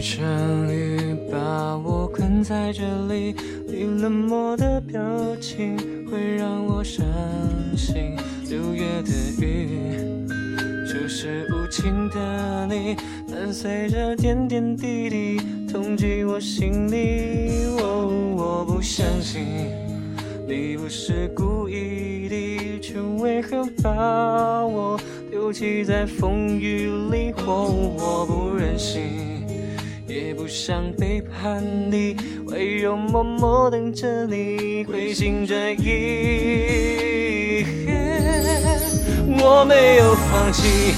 一场雨把我困在这里你冷漠的表情会让我伤心六月的雨就是无情的你伴随着点点滴滴痛击我心里。哦我不相信你不是故意的却为何把我丢弃在风雨里哦我不忍心。不想背叛你，唯有默默等着你回心转意。我没有放弃，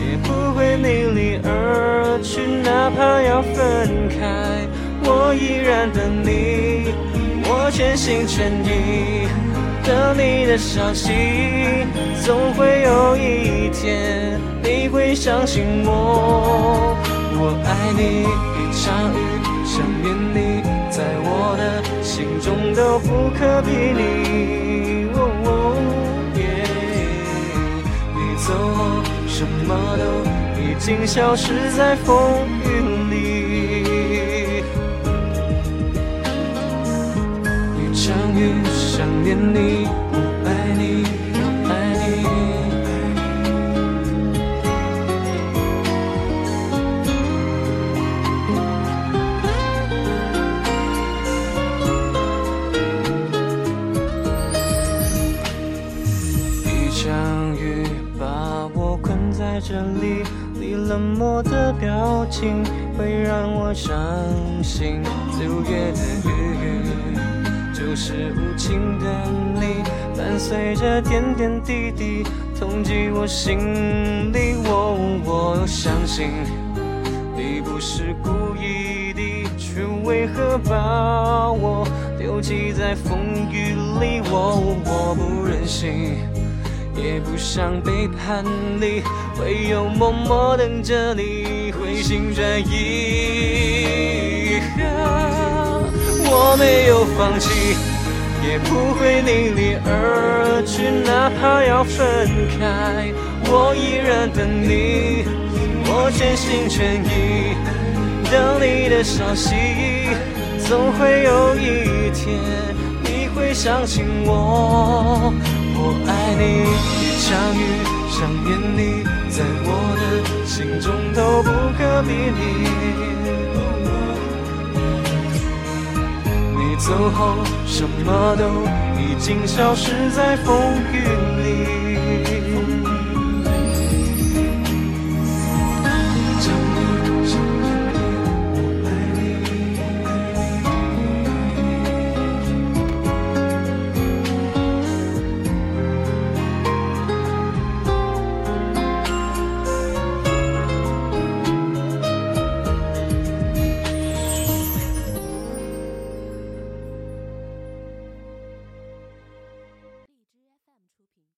也不会离你而去，哪怕要分开，我依然等你，我全心全意等你的消息，总会有一天你会相信我，我爱你，一场雨，想念你，在我的心中都不可比拟。哦哦耶你走后，什么都已经消失在风雨里。一场雨，想念你，我爱你，一场雨把我困在这里，你冷漠的表情会让我伤心。六月的雨，就是无情的你，伴随着点点滴滴，痛击我心里。我我相信你不是故意的，却为何把我丢弃在风雨里？我我不忍心。也不想背叛你，唯有默默等着你回心转意。我没有放弃，也不会离你而去，哪怕要分开，我依然等你，我全心全意等你的消息，总会有一天你会相信我。我爱你，一场雨，想念你，在我的心中都不可比拟。你走后，什么都已经消失在风雨里。